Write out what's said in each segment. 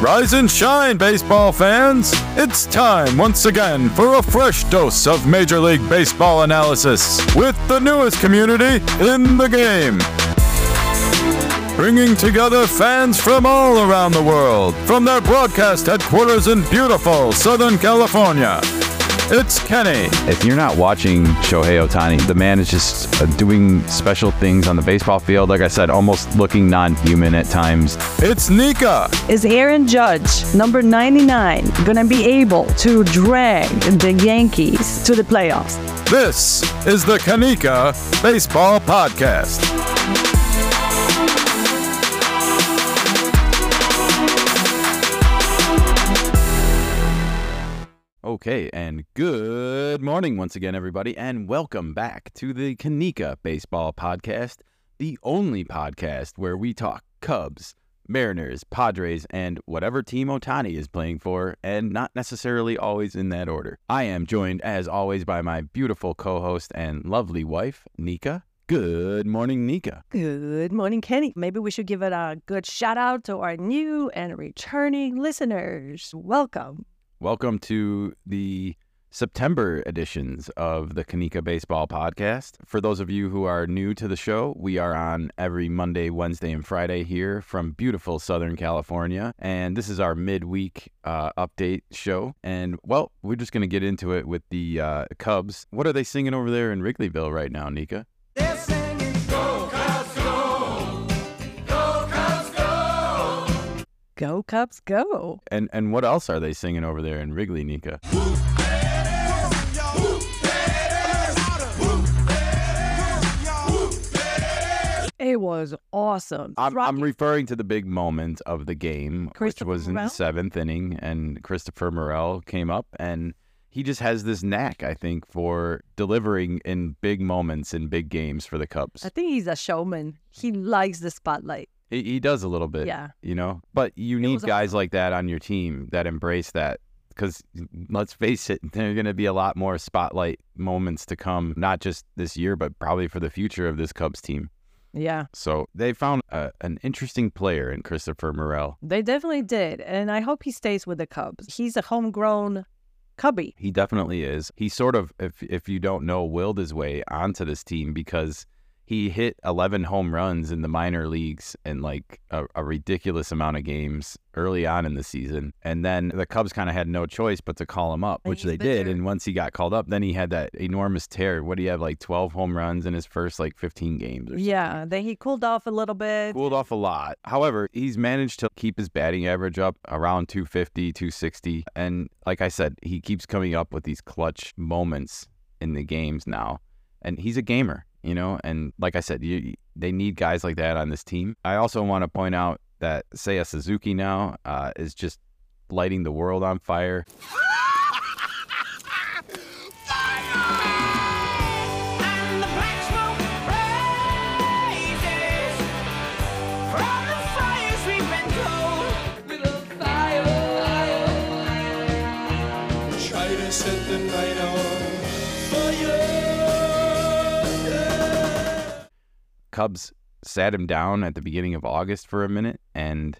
Rise and shine, baseball fans! It's time once again for a fresh dose of Major League Baseball analysis with the newest community in the game. Bringing together fans from all around the world, from their broadcast headquarters in beautiful Southern California. It's Kenny. If you're not watching Shohei Ohtani, the man is just uh, doing special things on the baseball field. Like I said, almost looking non human at times. It's Nikka. Is Aaron Judge, number 99, going to be able to drag the Yankees to the playoffs? This is the Kenikka Baseball Podcast. Okay, and good morning once again, everybody, and welcome back to the Kenikka Baseball Podcast, the only podcast where we talk Cubs, Mariners, Padres, and whatever team Ohtani is playing for, and not necessarily always in that order. I am joined, as always, by my beautiful co host and lovely wife, Nikka. Good morning, Nikka. Good morning, Kenny. Maybe we should give it a good shout out to our new and returning listeners. Welcome. Welcome to the September editions of the Kenikka Baseball Podcast. For those of you who are new to the show, we are on every Monday, Wednesday, and Friday here from beautiful Southern California. And this is our midweek uh, update show. And well, we're just going to get into it with the uh, Cubs. What are they singing over there in Wrigleyville right now, Nikka? Go, Cubs, go. And and what else are they singing over there in Wrigley, Nikka? It was awesome. I'm, Rocky- I'm referring to the big moment of the game, which was in the seventh inning, and Christopher Morel came up, and he just has this knack, I think, for delivering in big moments in big games for the Cubs. I think he's a showman. He likes the spotlight. He, he does a little bit, Yeah. you know. But you need guys like that on your team that embrace that, because let's face it, there are going to be a lot more spotlight moments to come, not just this year, but probably for the future of this Cubs team. Yeah, So they found a, an interesting player in Christopher Morel. they definitely did. And I hope he stays with the Cubs. He's a homegrown Cubby. He definitely is. He sort of, if if you don't know, willed his way onto this team because he hit 11 home runs in the minor leagues in like a, a ridiculous amount of games early on in the season. And then the Cubs kind of had no choice but to call him up, And which they did. there. And once he got called up, then he had that enormous tear. What do you have, like 12 home runs in his first like 15 games or? Yeah, then he cooled off a little bit. cooled off a lot. However, he's managed to keep his batting average up around 250, 260. And like I said, he keeps coming up with these clutch moments in the games now. And he's a gamer, you know? And like I said, you, they need guys like that on this team. I also want to point out that Seiya Suzuki now uh, is just lighting the world on fire. Cubs sat him down at the beginning of August for a minute, and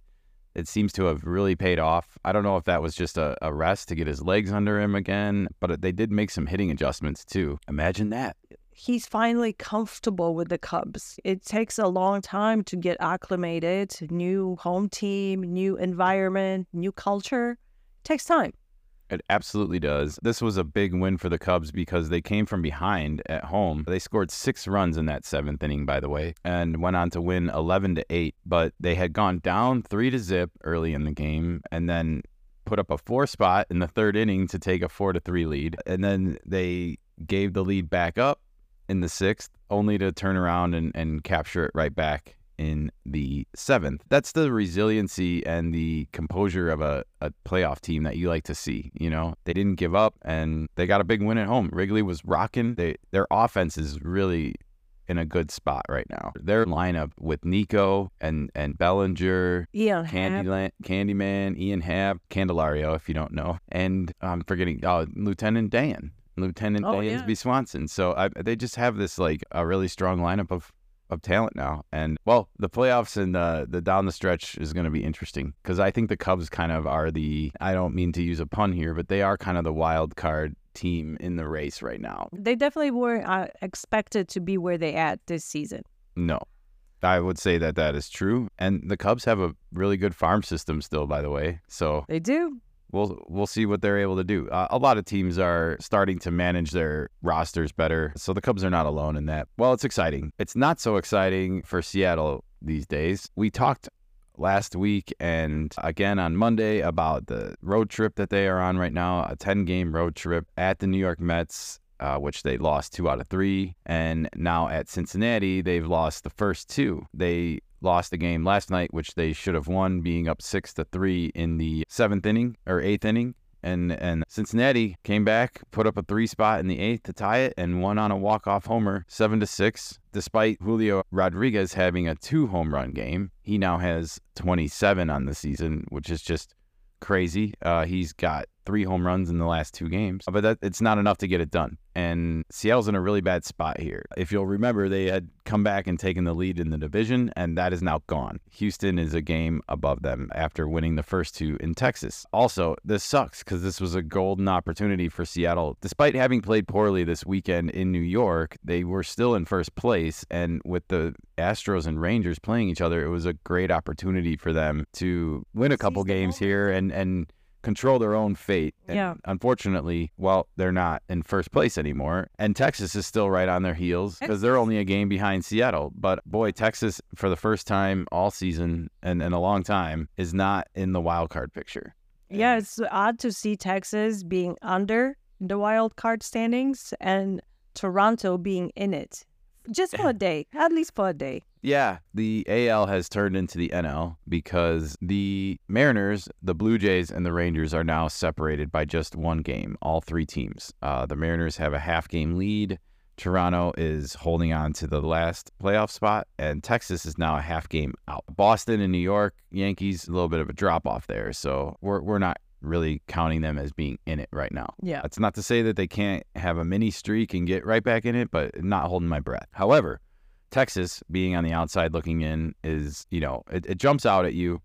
it seems to have really paid off. I don't know if that was just a, a rest to get his legs under him again, but they did make some hitting adjustments too. Imagine that. he's finally comfortable with the Cubs. It takes a long time to get acclimated, new home team, new environment, new culture. takes time. It absolutely does. This was a big win for the Cubs because they came from behind at home. They scored six runs in that seventh inning, by the way, and went on to win 11 to 8. But they had gone down 3 to zip early in the game and then put up a four spot in the third inning to take a 4 to 3 lead. And then they gave the lead back up in the sixth, only to turn around and, and capture it right back in the seventh. That's the resiliency and the composure of a, a playoff team that you like to see. You know, they didn't give up and they got a big win at home. Wrigley was rocking. They their offense is really in a good spot right now. Their lineup with Nico and and Bellinger, Ian. Candyland, Candyman, Ian Happ, Candelario, if you don't know, and I'm forgetting uh, Lieutenant Dan, Lieutenant Oh, Dan yeah. B. Swanson. So I, they just have this like a really strong lineup of of talent now. And well, the playoffs and the the down the stretch is going to be interesting because I think the Cubs kind of are the I don't mean to use a pun here, but they are kind of the wild card team in the race right now. They definitely were uh, expected to be where they at this season. No. I would say that that is true. And the Cubs have a really good farm system still, by the way. So They do. We'll we'll see what they're able to do. Uh, a lot of teams are starting to manage their rosters better, so the Cubs are not alone in that. Well, it's exciting. It's not so exciting for Seattle these days. We talked last week and again on Monday about the road trip that they are on right now, a 10 game road trip at the New York Mets. Uh, which they lost two out of three. And now at Cincinnati, they've lost the first two. They lost the game last night, which they should have won, being up six to three in the seventh inning or eighth inning. And and Cincinnati came back, put up a three spot in the eighth to tie it, and won on a walk off homer, seven to six. Despite Julio Rodriguez having a two home run game, he now has 27 on the season, which is just crazy. Uh, he's got three home runs in the last two games, but that, it's not enough to get it done. And Seattle's in a really bad spot here. If you'll remember, they had come back and taken the lead in the division, and that is now gone. Houston is a game above them after winning the first two in Texas. Also, this sucks because this was a golden opportunity for Seattle. Despite having played poorly this weekend in New York, they were still in first place. And with the Astros and Rangers playing each other, it was a great opportunity for them to win a couple games here and, and control their own fate. And Yeah. Unfortunately, well, they're not in first place anymore. And Texas is still right on their heels because they're only a game behind Seattle. But boy, Texas, for the first time all season and in a long time, is not in the wild card picture. Yeah, it's odd to see Texas being under the wild card standings and Toronto being in it. Just for a day, at least for a day. Yeah, the AL has turned into the NL because the Mariners, the Blue Jays, and the Rangers are now separated by just one game, all three teams. Uh, the Mariners have a half game lead. Toronto is holding on to the last playoff spot, and Texas is now a half game out. Boston and New York, Yankees, a little bit of a drop off there. So we're, we're not really counting them as being in it right now. Yeah. That's not to say that they can't have a mini streak and get right back in it, but not holding my breath. However, Texas being on the outside looking in is, you know, it, it jumps out at you.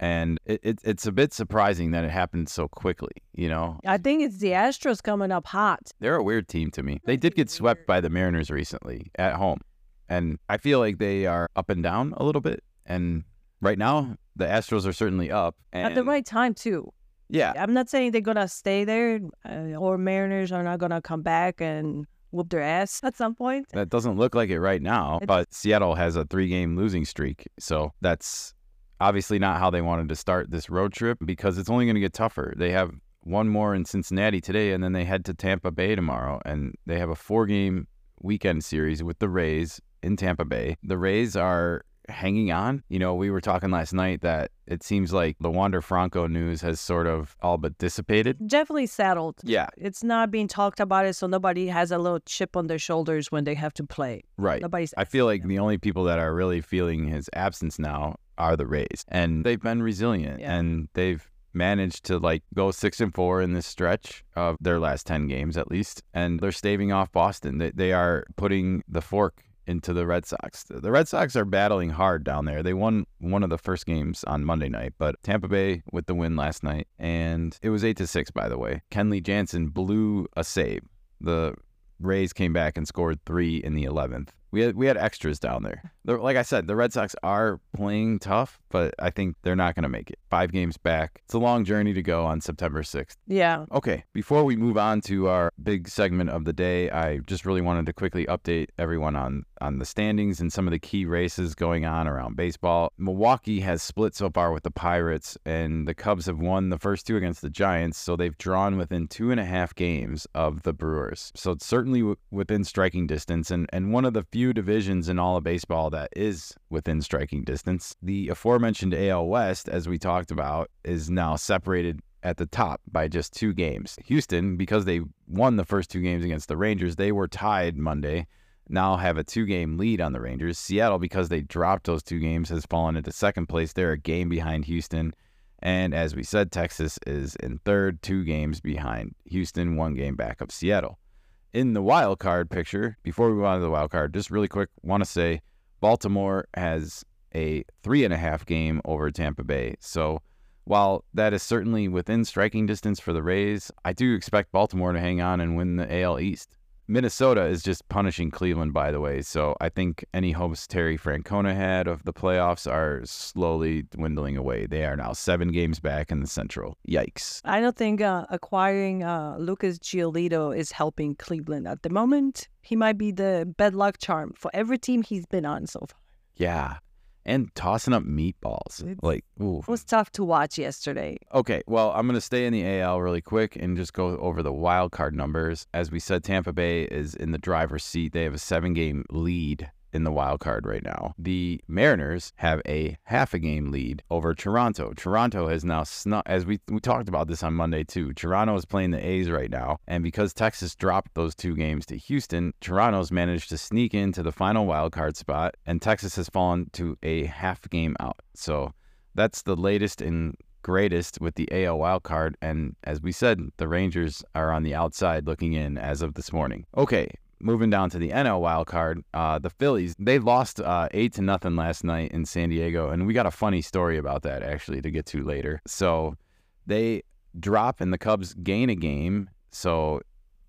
And it, it, it's a bit surprising that it happened so quickly. You know, I think it's the Astros coming up hot. they're a weird team to me. They did get swept by the Mariners recently at home. And I feel like they are up and down a little bit. And right now, the Astros are certainly up. And At the right time, too. Yeah. I'm not saying they're going to stay there uh, or Mariners are not going to come back and whoop their ass at some point. That doesn't look like it right now, It- but Seattle has a three game losing streak. So that's obviously not how they wanted to start this road trip because it's only going to get tougher. They have one more in Cincinnati today, and then they head to Tampa Bay tomorrow, and they have a four game weekend series with the Rays in Tampa Bay. The Rays are hanging on. You know, we were talking last night that it seems like the Wander Franco news has sort of all but dissipated. Definitely settled. Yeah, It's not being talked about it, so nobody has a little chip on their shoulders when they have to play. right. Nobody's. I feel like the only people that are really feeling his absence now are the Rays, and they've been resilient Yeah. and they've managed to like go six and four in this stretch of their last ten games at least, and they're staving off Boston. They they are putting the fork into the Red Sox. The Red Sox are battling hard down there. They won one of the first games on Monday night, but Tampa Bay with the win last night, and it was eight to six by the way. Kenley Jansen blew a save. The Rays came back and scored three in the 11th. We had we had extras down there. The- Like I said, the Red Sox are playing tough, but I think they're not going to make it. Five games back. It's a long journey to go on September 6th. Yeah. Okay, before we move on to our big segment of the day, I just really wanted to quickly update everyone on on the standings and some of the key races going on around baseball. Milwaukee has split so far with the Pirates, and the Cubs have won the first two against the Giants, so they've drawn within two and a half games of the Brewers. So it's certainly w- within striking distance, and and one of the few divisions in all of baseball that is within striking distance. The aforementioned AL West, as we talked about, is now separated at the top by just two games. Houston, because they won the first two games against the Rangers, they were tied Monday. Now have a two game lead on the Rangers. Seattle, because they dropped those two games, has fallen into second place. They're a game behind Houston. And as we said, Texas is in third, two games behind Houston, one game back of Seattle. In the wild card picture, before we move on to the wild card, just really quick, want to say Baltimore has a three and a half game over Tampa Bay. So while that is certainly within striking distance for the Rays, I do expect Baltimore to hang on and win the AL East. Minnesota is just punishing Cleveland, by the way. So I think any hopes Terry Francona had of the playoffs are slowly dwindling away. They are now seven games back in the Central. Yikes. I don't think uh, acquiring uh, Lucas Giolito is helping Cleveland at the moment. He might be the bad luck charm for every team he's been on so far. Yeah. And tossing up meatballs. It's- Like, ooh. It was tough to watch yesterday. Okay, well, I'm going to stay in the AL really quick and just go over the wild card numbers. As we said, Tampa Bay is in the driver's seat. They have a seven game lead in the wild card right now. The Mariners have a half a game lead over Toronto. Toronto has now snuck, as we, we talked about this on Monday too. Toronto is playing the A's right now. And because Texas dropped those two games to Houston, Toronto's managed to sneak into the final wild card spot, and Texas has fallen to a half game out. So that's the latest and greatest with the AL wild card. And as we said, the Rangers are on the outside looking in as of this morning. Okay. Moving down to the NL wild card, uh, the Phillies they lost uh, eight to nothing last night in San Diego, and we got a funny story about that actually to get to later. So they drop and the Cubs gain a game. So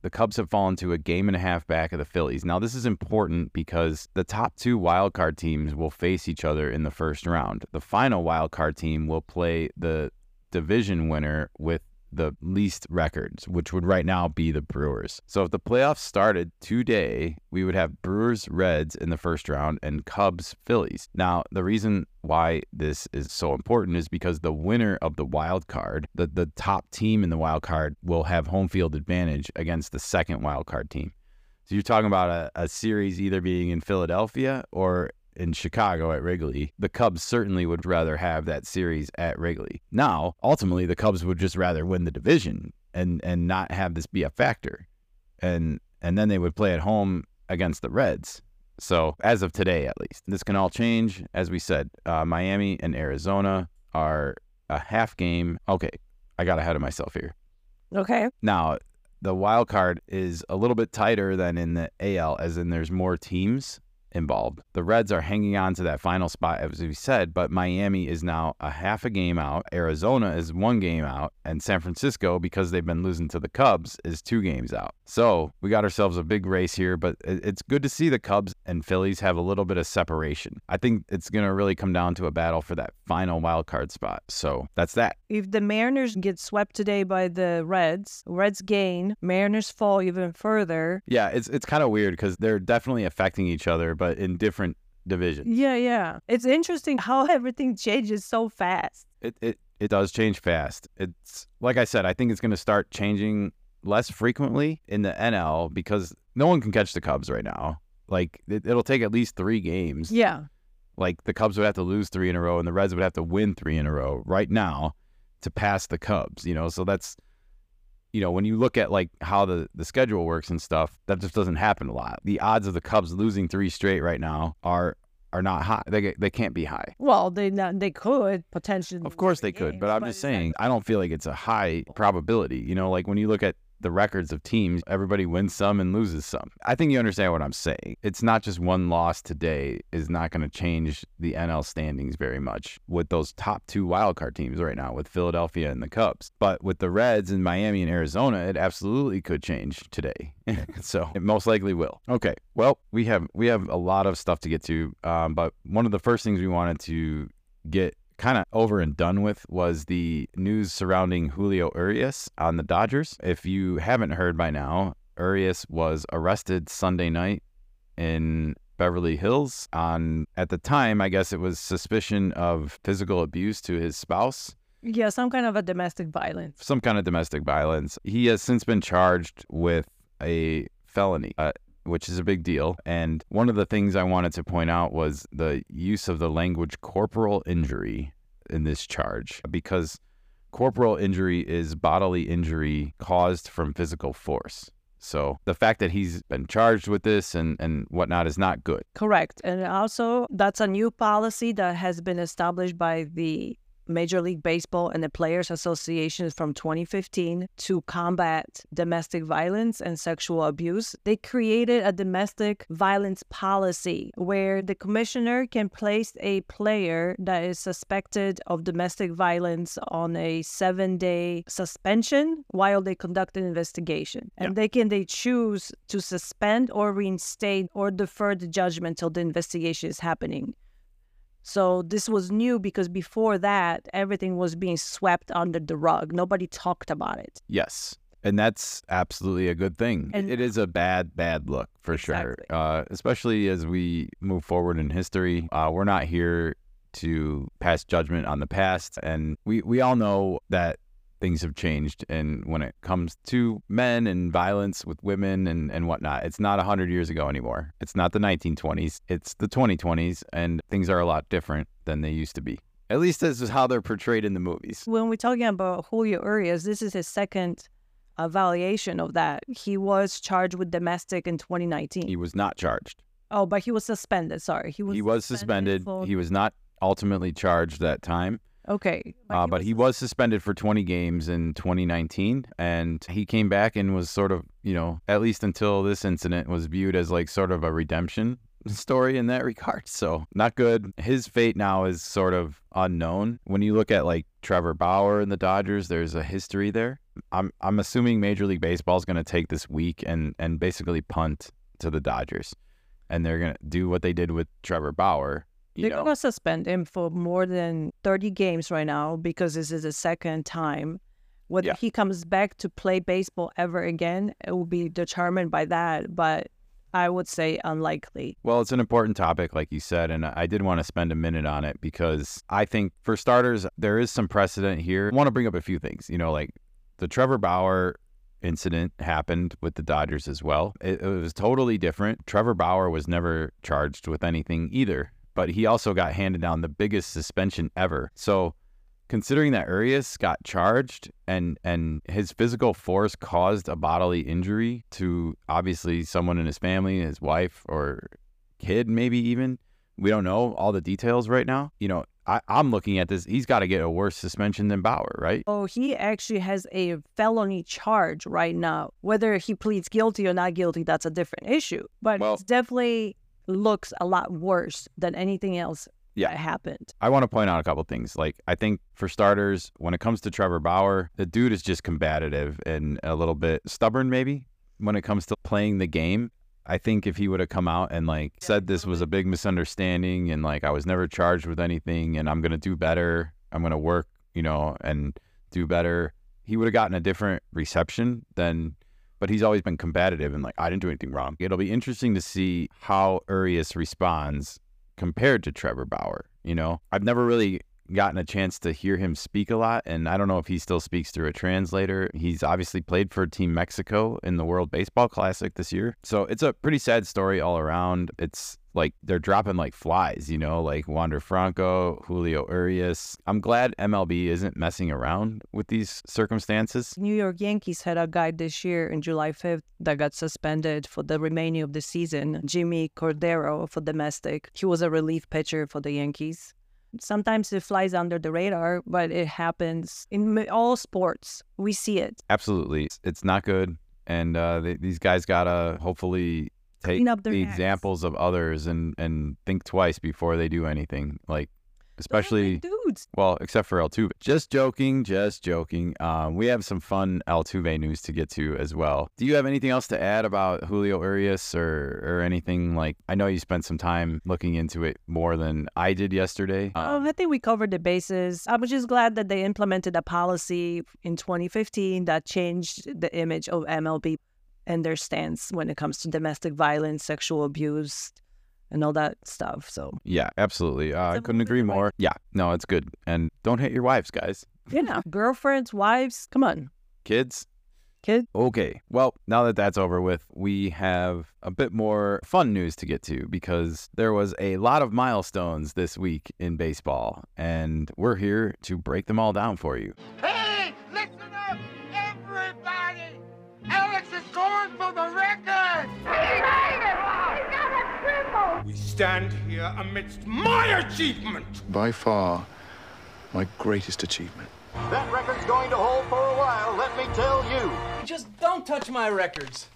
the Cubs have fallen to a game and a half back of the Phillies. Now, this is important because the top two wild card teams will face each other in the first round. The final wild card team will play the division winner with the least records, which would right now be the Brewers. So if the playoffs started today, we would have Brewers Reds in the first round and Cubs Phillies. Now, the reason why this is so important is because the winner of the wild card, the, the top team in the wild card, will have home field advantage against the second wild card team. So you're talking about a, a series either being in Philadelphia or in Chicago at Wrigley. The Cubs certainly would rather have that series at Wrigley. Now, ultimately, the Cubs would just rather win the division and and not have this be a factor, and and then they would play at home against the Reds. So as of today, at least, this can all change. As we said, uh, Miami and Arizona are a half game. Okay, I got ahead of myself here. Okay. Now, the wild card is a little bit tighter than in the AL, as in there's more teams involved. The Reds are hanging on to that final spot, as we said, but Miami is now a half a game out. Arizona is one game out, and San Francisco, because they've been losing to the Cubs, is two games out. So we got ourselves a big race here, but it's good to see the Cubs and Phillies have a little bit of separation. I think it's going to really come down to a battle for that final wild card spot. So that's that. If the Mariners get swept today by the Reds, Reds gain, Mariners fall even further. Yeah, it's it's kind of weird because they're definitely affecting each other, but in different divisions. Yeah, yeah. It's interesting how everything changes so fast. It it it does change fast. It's like I said, I think it's going to start changing less frequently in the NL because no one can catch the Cubs right now. Like it, it'll take at least three games. Yeah. Like the Cubs would have to lose three in a row, and the Reds would have to win three in a row right now to pass the Cubs. You know, so that's you know when you look at like how the the schedule works and stuff, that just doesn't happen a lot. The odds of the Cubs losing three straight right now are are not high. They they can't be high. Well, they not, they could potentially. Of course they could, but I'm just saying I don't feel like it's a high probability. You know, like when you look at the records of teams, everybody wins some and loses some. I think you understand what I'm saying. It's not just one loss today is not going to change the NL standings very much with those top two wildcard teams right now with Philadelphia and the Cubs. But with the Reds and Miami and Arizona, it absolutely could change today. so it most likely will. Okay. Well, we have we have a lot of stuff to get to, um, but one of the first things we wanted to get kind of over and done with was the news surrounding Julio Urias on the Dodgers. If you haven't heard by now, Urias was arrested Sunday night in Beverly Hills on at the time I guess it was suspicion of physical abuse to his spouse Yeah, some kind of a domestic violence. some kind of domestic violence. He has since been charged with a felony, uh, which is a big deal. And one of the things I wanted to point out was the use of the language corporal injury in this charge, because corporal injury is bodily injury caused from physical force. So the fact that he's been charged with this and, and whatnot is not good. Correct. And also, that's a new policy that has been established by the Major League Baseball and the Players Association from 2015 to combat domestic violence and sexual abuse. They created a domestic violence policy where the commissioner can place a player that is suspected of domestic violence on a seven day suspension while they conduct an investigation. And they can they choose to suspend or reinstate or defer the judgment till the investigation is happening. So this was new because before that, everything was being swept under the rug. Nobody talked about it. Yes. And that's absolutely a good thing. And- it is a bad, bad look for sure. Uh, especially as we move forward in history. Uh, we're not here to pass judgment on the past. And we, we all know that things have changed. And when it comes to men and violence with women and, and whatnot, it's not 100 years ago anymore. It's not the 1920s, it's the 2020s. And things are a lot different than they used to be. At least this is how they're portrayed in the movies. When we're talking about Julio Urias, this is his second evaluation of that. He was charged with domestic in 2019. He was not charged. oh, but he was suspended. Sorry, he was. he was suspended. for- He was not ultimately charged that time, okay, uh, but he was suspended for 20 games in 2019, and he came back and was sort of, you know, at least until this incident was viewed as like sort of a redemption story in that regard. So not good. His fate now is sort of unknown. When you look at like Trevor Bauer and the Dodgers, there's a history there. I'm I'm assuming Major League Baseball is going to take this week and and basically punt to the Dodgers, and they're going to do what they did with Trevor Bauer. They're gonna suspend him for more than 30 games right now because this is the second time. Whether Yeah. he comes back to play baseball ever again, it will be determined by that. But I would say unlikely. Well, it's an important topic, like you said, and I did want to spend a minute on it because I think, for starters, there is some precedent here. I want to bring up a few things. You know, like the Trevor Bauer incident happened with the Dodgers as well. It, it was totally different. Trevor Bauer was never charged with anything either, but he also got handed down the biggest suspension ever. So, considering that Urias got charged and and his physical force caused a bodily injury to obviously someone in his family, his wife or kid, maybe even. We don't know all the details right now. You know, I, I'm looking at this. He's got to get a worse suspension than Bauer, right? Oh, he actually has a felony charge right now. Whether he pleads guilty or not guilty, that's a different issue. But Well- it definitely looks a lot worse than anything else Yeah. that happened. I want to point out a couple things. Like, I think for starters, when it comes to Trevor Bauer, the dude is just combative and a little bit stubborn, maybe, when it comes to playing the game. I think if he would have come out and like said this was a big misunderstanding and like I was never charged with anything and I'm going to do better, I'm going to work, you know, and do better, he would have gotten a different reception than but he's always been combative and like I didn't do anything wrong. It'll be interesting to see how Urias responds compared to Trevor Bauer. You know, I've never really gotten a chance to hear him speak a lot, and I don't know if he still speaks through a translator. He's obviously played for Team Mexico in the World Baseball Classic this year. So it's a pretty sad story all around. It's like they're dropping like flies, you know, like Wander Franco, Julio Urias. I'm glad MLB isn't messing around with these circumstances. New York Yankees had a guy this year in July 5th that got suspended for the remaining of the season, Jimmy Cordero for domestic. He was a relief pitcher for the Yankees. Sometimes it flies under the radar, but it happens in all sports. We see it. Absolutely. It's- not good. And uh, they, these guys got to hopefully take up their the acts. examples of others and, and think twice before they do anything. Like, especially, dudes. well, except for Altuve. Just joking, just joking. Um, we have some fun Altuve news to get to as well. Do you have anything else to add about Julio Urias or, or anything like? I know you spent some time looking into it more than I did yesterday. Uh, Um, I think we covered the bases. I'm just glad that they implemented a policy in 2015 that changed the image of MLB and their stance when it comes to domestic violence, sexual abuse, and all that stuff. So, yeah, absolutely. Uh, I a couldn't agree the right- more. Yeah, no, it's good. And don't hit your wives, guys. yeah, girlfriends, wives, come on, Kids, kid. Okay. Well, now that that's over with, we have a bit more fun news to get to because there was a lot of milestones this week in baseball, and we're here to break them all down for you. Hey, for the record! He made it! He's not a cripple! We stand here amidst my achievement. by far my greatest achievement. That record's going to hold for a while, let me tell you. Just don't touch my records.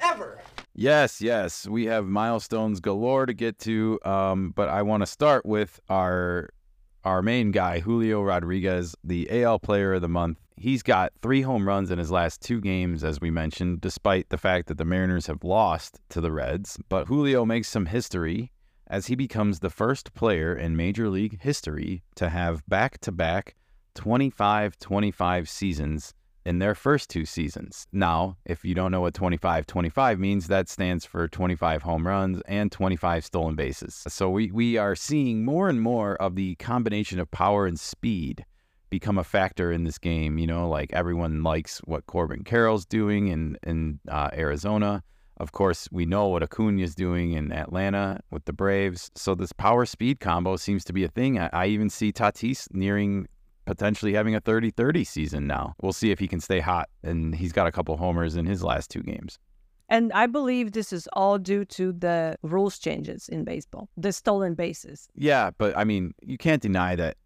Ever. Yes, yes, we have milestones galore to get to, um, but I want to start with our our main guy, Julio Rodriguez, the AL Player of the Month. He's got three home runs in his last two games, as we mentioned, despite the fact that the Mariners have lost to the Reds. But Julio makes some history as he becomes the first player in Major League history to have back to back 25 25 seasons in their first two seasons. Now, if you don't know what 25 25 means, that stands for 25 home runs and 25 stolen bases. So we, we are seeing more and more of the combination of power and speed become a factor in this game. You know, like everyone likes what Corbin Carroll's doing in, in uh, Arizona. Of course, we know what Acuna is doing in Atlanta with the Braves. So this power speed combo seems to be a thing. I, I even see Tatis nearing potentially having a 30 30 season now. We'll see if he can stay hot. And he's got a couple homers in his last two games. And I believe this is all due to the rules changes in baseball, the stolen bases. Yeah, but I mean, you can't deny that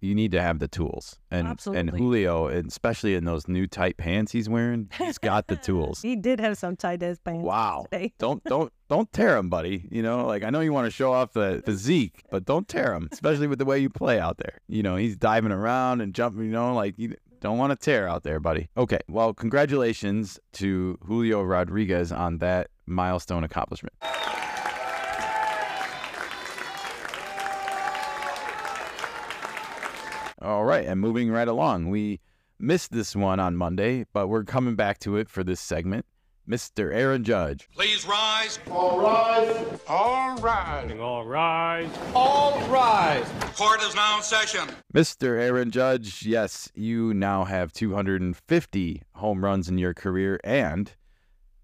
you need to have the tools. And and Julio, and especially in those new tight pants he's wearing, he's got the tools. He did have some tight ass pants. Wow. Don't don't don't tear him, buddy. You know, like I know you want to show off the physique, but don't tear him, especially with the way you play out there. You know, he's diving around and jumping. You know, like you don't want to tear out there, buddy. Okay, well, congratulations to Julio Rodriguez on that milestone accomplishment. All right, and moving right along, we missed this one on Monday, but we're coming back to it for this segment. Mr. Aaron Judge. Please rise. All rise. All rise. All rise. All rise. Court is now in session. Mr. Aaron Judge, yes, you now have 250 home runs in your career. And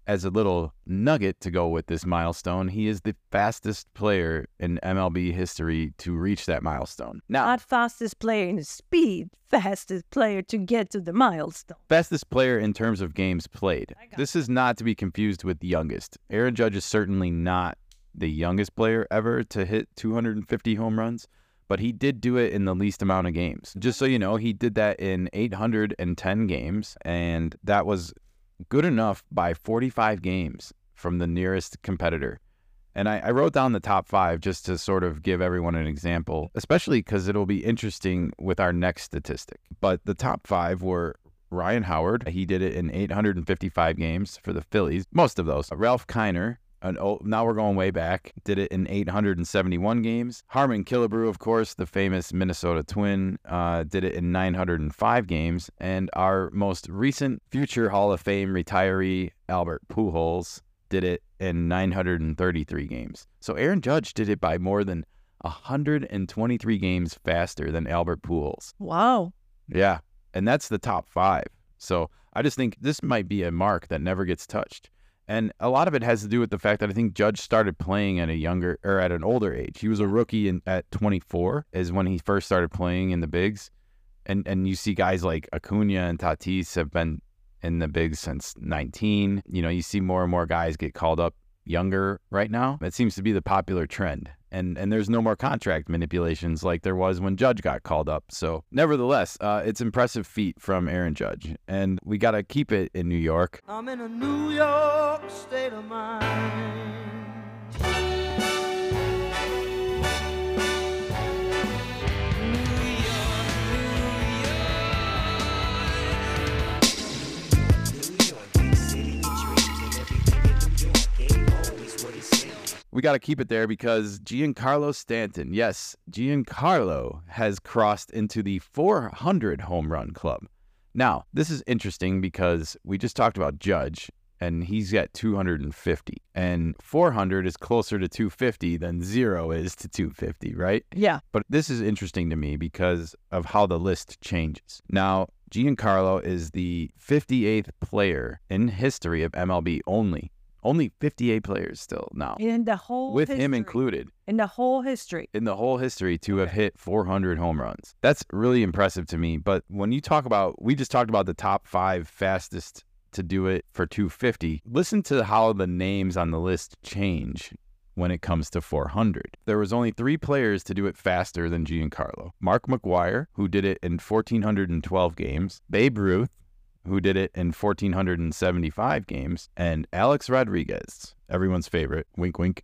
as a little nugget to go with this milestone, he is the fastest player in MLB history to reach that milestone. Now, Not fastest player in speed, fastest player to get to the milestone. fastest player in terms of games played. This is not to be confused with youngest. Aaron Judge is certainly not the youngest player ever to hit 250 home runs, but he did do it in the least amount of games. Just so you know, he did that in 810 games, and that was good enough by 45 games from the nearest competitor. And I, I wrote down the top five just to sort of give everyone an example, especially because it'll be interesting with our next statistic. But the top five were Ryan Howard. He did it in 855 games for the Phillies, most of those. Ralph Kiner, an old, now we're going way back, did it in 871 games. Harmon Killebrew, of course, the famous Minnesota Twin, uh, did it in 905 games. And our most recent future Hall of Fame retiree, Albert Pujols, did it in 933 games. So Aaron Judge did it by more than 123 games faster than Albert Pujols. Wow. Yeah. And that's the top five. So I just think this might be a mark that never gets touched. And a lot of it has to do with the fact that I think Judge started playing at a younger or at an older age. He was a rookie in, at 24 is when he first started playing in the bigs. And and you see guys like Acuna and Tatis have been in the bigs since 19. You know, you see more and more guys get called up younger right now. That seems to be the popular trend. And and there's no more contract manipulations like there was when Judge got called up. So nevertheless, uh, it's impressive feat from Aaron Judge, and we got to keep it in New York. I'm in a New York state of mind. We got to keep it there because Giancarlo Stanton, yes, Giancarlo has crossed into the 400 home run club. Now, this is interesting because we just talked about Judge and he's at 250 and 400 is closer to 250 than 0 is to 250, right? Yeah. But this is interesting to me because of how the list changes. Now, Giancarlo is the 58th player in history of MLB only. Only 58 players still now, In the whole with him included In the whole history. in the whole history to have hit 400 home runs. That's really impressive to me. But when you talk about, we just talked about the top five fastest to do it for 250. Listen to how the names on the list change when it comes to 400. There was only three players to do it faster than Giancarlo. Mark McGwire, who did it in 1412 games, Babe Ruth, who did it in 1475 games, and Alex Rodriguez, everyone's favorite, wink wink,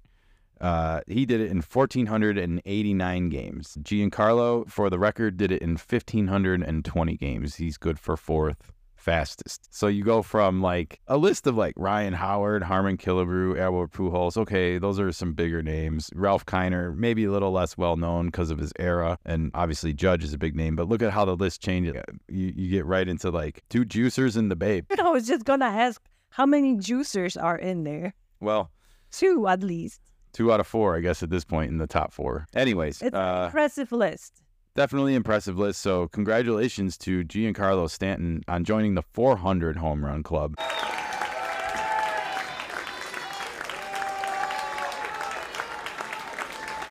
uh, he did it in 1,489 games. Giancarlo, for the record, did it in 1,520 games. He's good for fourth fastest. So you go from like a list of like Ryan Howard, Harmon Killebrew, Albert Pujols. Okay, those are some bigger names. Ralph Kiner, maybe a little less well known because of his era, and obviously Judge is a big name. But look at how the list changes. You, you get right into like two juicers and the Babe. I was just gonna ask how many juicers are in there. Well, Two at least. two out of four, I guess, at this point in the top four. Anyways, It's an uh, impressive list. Definitely impressive list. So congratulations to Giancarlo Stanton on joining the 400 home run club.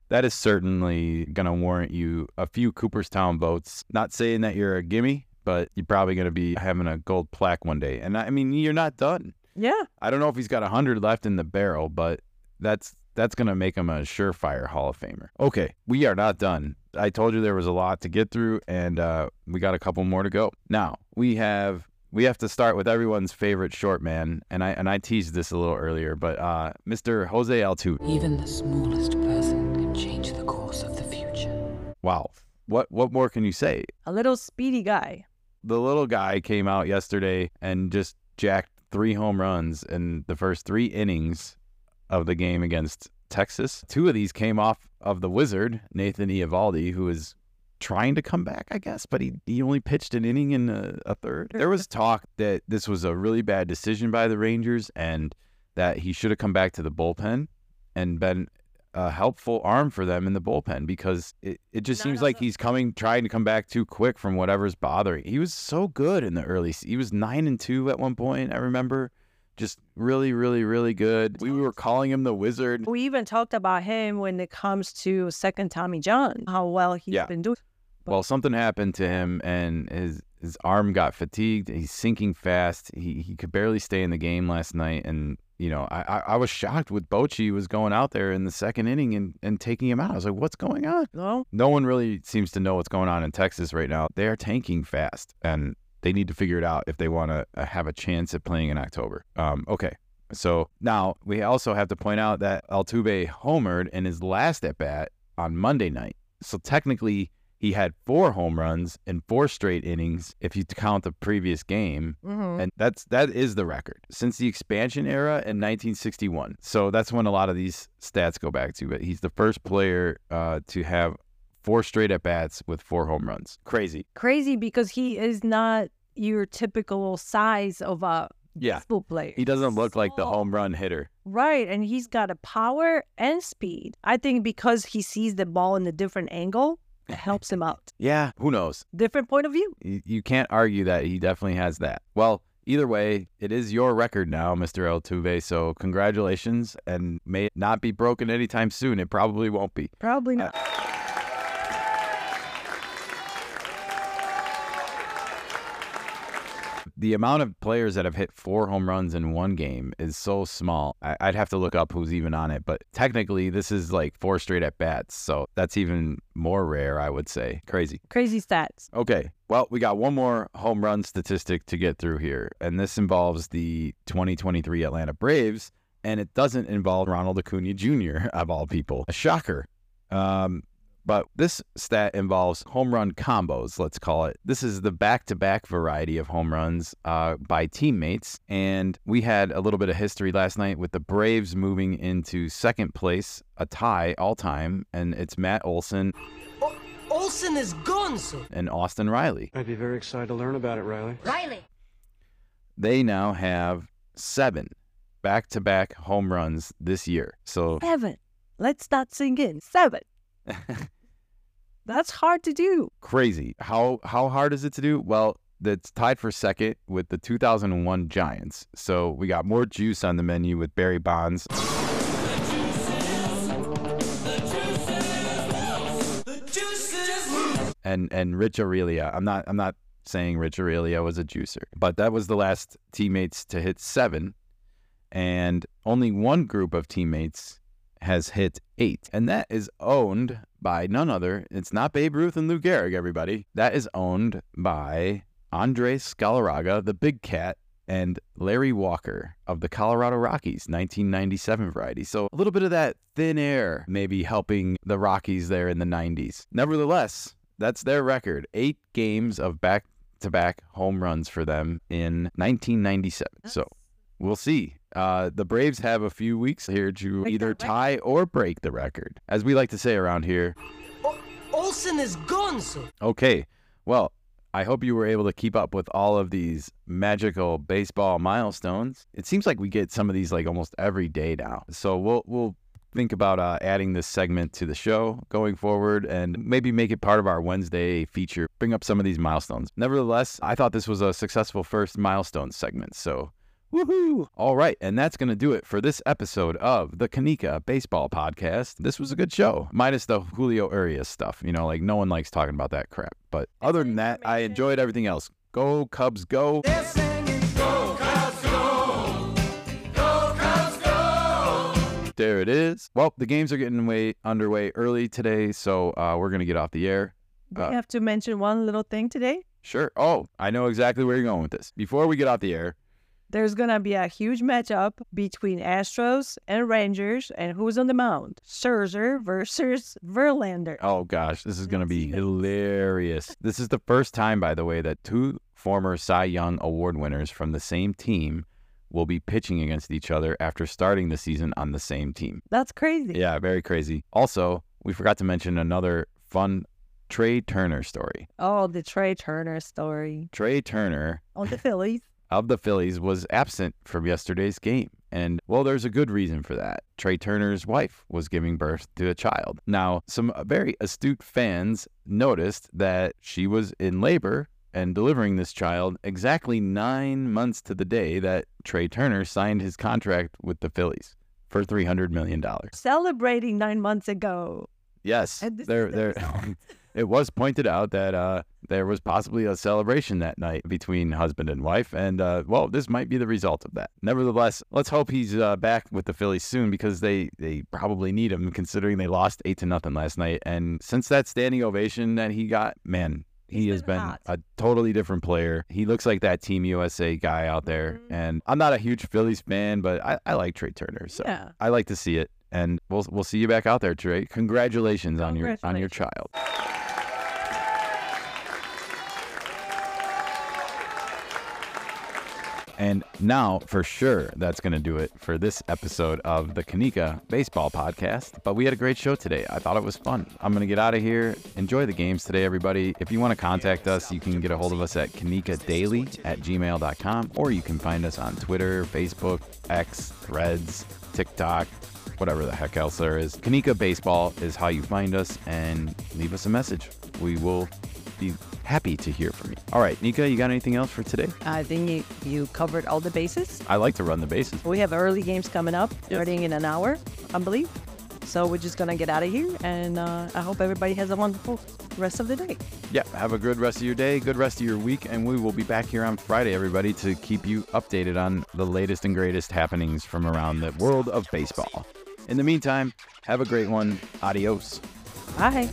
That is certainly going to warrant you a few Cooperstown votes. Not saying that you're a gimme, but you're probably going to be having a gold plaque one day. And I mean, you're not done. Yeah. I don't know if he's got 100 left in the barrel, but that's that's going to make him a surefire Hall of Famer. Okay, we are not done. I told you there was a lot to get through, and uh, we got a couple more to go. Now we have we have to start with everyone's favorite short man, and I and I teased this a little earlier, but uh, Mr. Jose Altuve. Even the smallest person can change the course of the future. Wow, what what more can you say? A little speedy guy. the little guy came out yesterday and just jacked three home runs in the first three innings of the game against Texas. Two of these came off of the wizard, Nathan Eovaldi, who is trying to come back, I guess, but he, he only pitched an inning in a, a third. There was talk that this was a really bad decision by the Rangers and that he should have come back to the bullpen and been a helpful arm for them in the bullpen because it, it just Not seems like a- he's coming trying to come back too quick from whatever's bothering. He was so good in the early he was 9 and 2 at one point, I remember. Just really really really good. We were calling him the wizard. We even talked about him when it comes to second Tommy John, how well he's Yeah. been doing. Well, something happened to him and his his arm got fatigued. He's sinking fast. He he could barely stay in the game last night and you know, I, I, I was shocked with Bochy was going out there in the second inning and, and taking him out. I was like, what's going on? No, no one really seems to know what's going on in Texas right now. They are tanking fast, and they need to figure it out if they want to have a chance at playing in October. Um, okay. So now we also have to point out that Altuve homered in his last at bat on Monday night. So technically, he had four home runs in four straight innings if you count the previous game. Mhm. And that's that is the record since the expansion era in 1961. So that's when a lot of these stats go back to. But he's the first player uh, to have four straight at bats with four home runs. Crazy. crazy because he is not your typical size of a Yeah. baseball player. He doesn't look like the home run hitter. Right, and he's got a power and speed. I think because he sees the ball in a different angle, it helps him out. Yeah. Who knows? Different point of view. You, you can't argue that he definitely has that. Well, either way, it is your record now, Mr. El Altuve. So congratulations, and may it not be broken anytime soon. It probably won't be. Probably uh, not. The amount of players that have hit four home runs in one game is so small. I, I'd have to look up who's even on it, but technically, this is like four straight at bats. So that's even more rare, I would say. Crazy. Crazy stats. Okay. Well, we got one more home run statistic to get through here, and this involves the 2023 Atlanta Braves, and it doesn't involve Ronald Acuna Jr., of all people. A shocker. Um, but this stat involves home run combos, let's call it. This is the back to back variety of home runs uh, by teammates. And we had a little bit of history last night with the Braves moving into second place, a tie all time. And it's Matt Olson Olson is gone, sir. and Austin Riley. I'd be very excited to learn about it, Riley. Riley. They now have seven back to back home runs this year. So Seven. Let's start singing. Seven. That's hard to do. crazy. How how hard is it to do? Well, that's tied for second with the 2001 Giants. So we got more juice on the menu with Barry Bonds. And and Rich Aurilia. I'm not I'm not saying Rich Aurilia was a juicer, but that was the last teammates to hit seven, and only one group of teammates has hit eight, and that is owned by none other. It's not Babe Ruth and Lou Gehrig, everybody. That is owned by Andres Galarraga, the big cat, and Larry Walker of the Colorado Rockies, 1997 variety. So a little bit of that thin air maybe helping the Rockies there in the 90s. Nevertheless, that's their record. Eight games of back to back home runs for them in 1997. So we'll see. Uh, the Braves have a few weeks here to Break either tie or break the record. As we like to say around here, Olson is gone, so. Okay. Well, I hope you were able to keep up with all of these magical baseball milestones. It seems like we get some of these like almost every day now. So we'll we'll think about uh, adding this segment to the show going forward and maybe make it part of our Wednesday feature. Bring up some of these milestones. Nevertheless, I thought this was a successful first milestone segment. So Woohoo! All right, and that's going to do it for this episode of the Kenikka Baseball Podcast. This was a good show, minus the Julio Urias stuff. You know, like no one likes talking about that crap. But other than that, I enjoyed everything else. Go Cubs, go! There it is. Well, the games are getting way underway early today, so uh, we're gonna get off the air. We Uh, have to mention one little thing today. Sure. Oh, I know exactly where you're going with this. Before we get off the air, There's gonna be a huge matchup between Astros and Rangers, and who's on the mound? Scherzer versus Verlander. Oh gosh, this is going to be hilarious. This is the first time, by the way, that two former Cy Young Award winners from the same team will be pitching against each other after starting the season on the same team. That's crazy. Yeah, very crazy. Also, we forgot to mention another fun Trea Turner story. Oh, the Trea Turner story Trea Turner on the Phillies. Of the Phillies was absent from yesterday's game. And well, there's a good reason for that. Trea Turner's wife was giving birth to a child. Now, some very astute fans noticed that she was in labor and delivering this child exactly nine months to the day that Trea Turner signed his contract with the Phillies for $300 million. Celebrating nine months ago. Yes, And this is there, the there. result. it was pointed out that uh, there was possibly a celebration that night between husband and wife, and uh, well, this might be the result of that. Nevertheless, let's hope he's uh, back with the Phillies soon because they they probably need him, considering they lost eight to nothing last night. And since that standing ovation that he got, man. He He's has been been a totally different player. He looks like that Team USA guy out there. Mhm. And I'm not a huge Phillies fan, but I, I like Trea Turner. So Yeah. I like to see it. And we'll we'll see you back out there, Trea. Congratulations, on your on your child. And now, for sure, that's going to do it for this episode of the Kenikka Baseball Podcast. But we had a great show today. I thought it was fun. I'm going to get out of here. Enjoy the games today, everybody. If you want to contact us, you can get a hold of us at kenikkadaily at gmail.com, or you can find us on Twitter, Facebook, X, Threads, TikTok, whatever the heck else there is. Kenikka Baseball is how you find us and leave us a message. We will be happy to hear from you. All right, Nikka, you got anything else for today? I think you, you covered all the bases. I like to run the bases. We have early games coming up, starting in an hour, I believe. So we're just gonna get out of here, and uh, I hope everybody has a wonderful rest of the day. Yeah, have a good rest of your day, good rest of your week, and we will be back here on Friday, everybody, to keep you updated on the latest and greatest happenings from around the world of baseball. In the meantime, have a great one. Adios. Bye.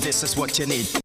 This is what you need. Hey, you don't stop, you proceed. Cause this is what you need.